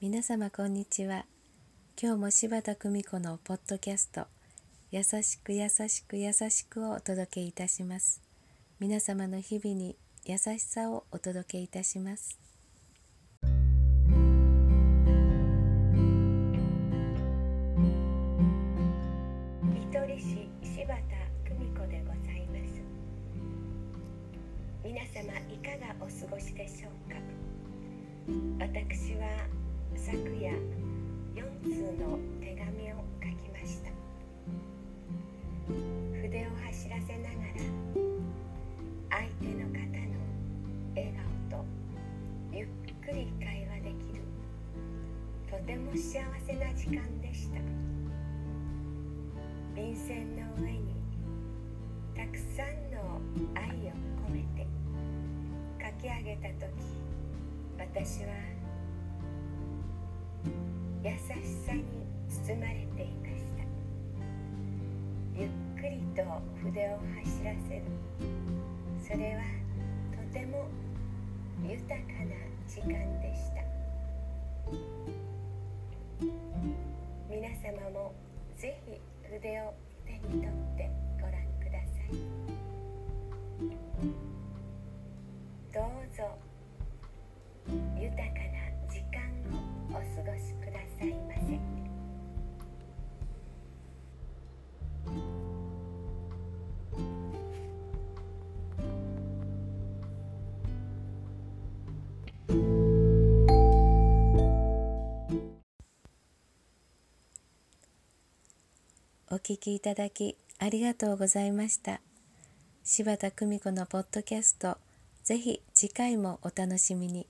皆様こんにちは。今日も柴田久美子のポッドキャスト優しく優しく優しくをお届けいたします。皆様の日々に優しさをお届けいたします。見取り師柴田久美子でございます。皆様いかがお過ごしでしょうか？私は昨夜4通の手紙を書きました。筆を走らせながら相手の方の笑顔とゆっくり会話できるとても幸せな時間でした。便箋の上にたくさんの愛を込めて書き上げた時私はと筆を走らせる。それはとても豊かな時間でした。皆様もぜひ筆を手に取ってご覧ください。どうぞ豊かな時間をお過ごしくださいませ。お聞きいただきありがとうございました。柴田久美子のポッドキャストぜひ次回もお楽しみに。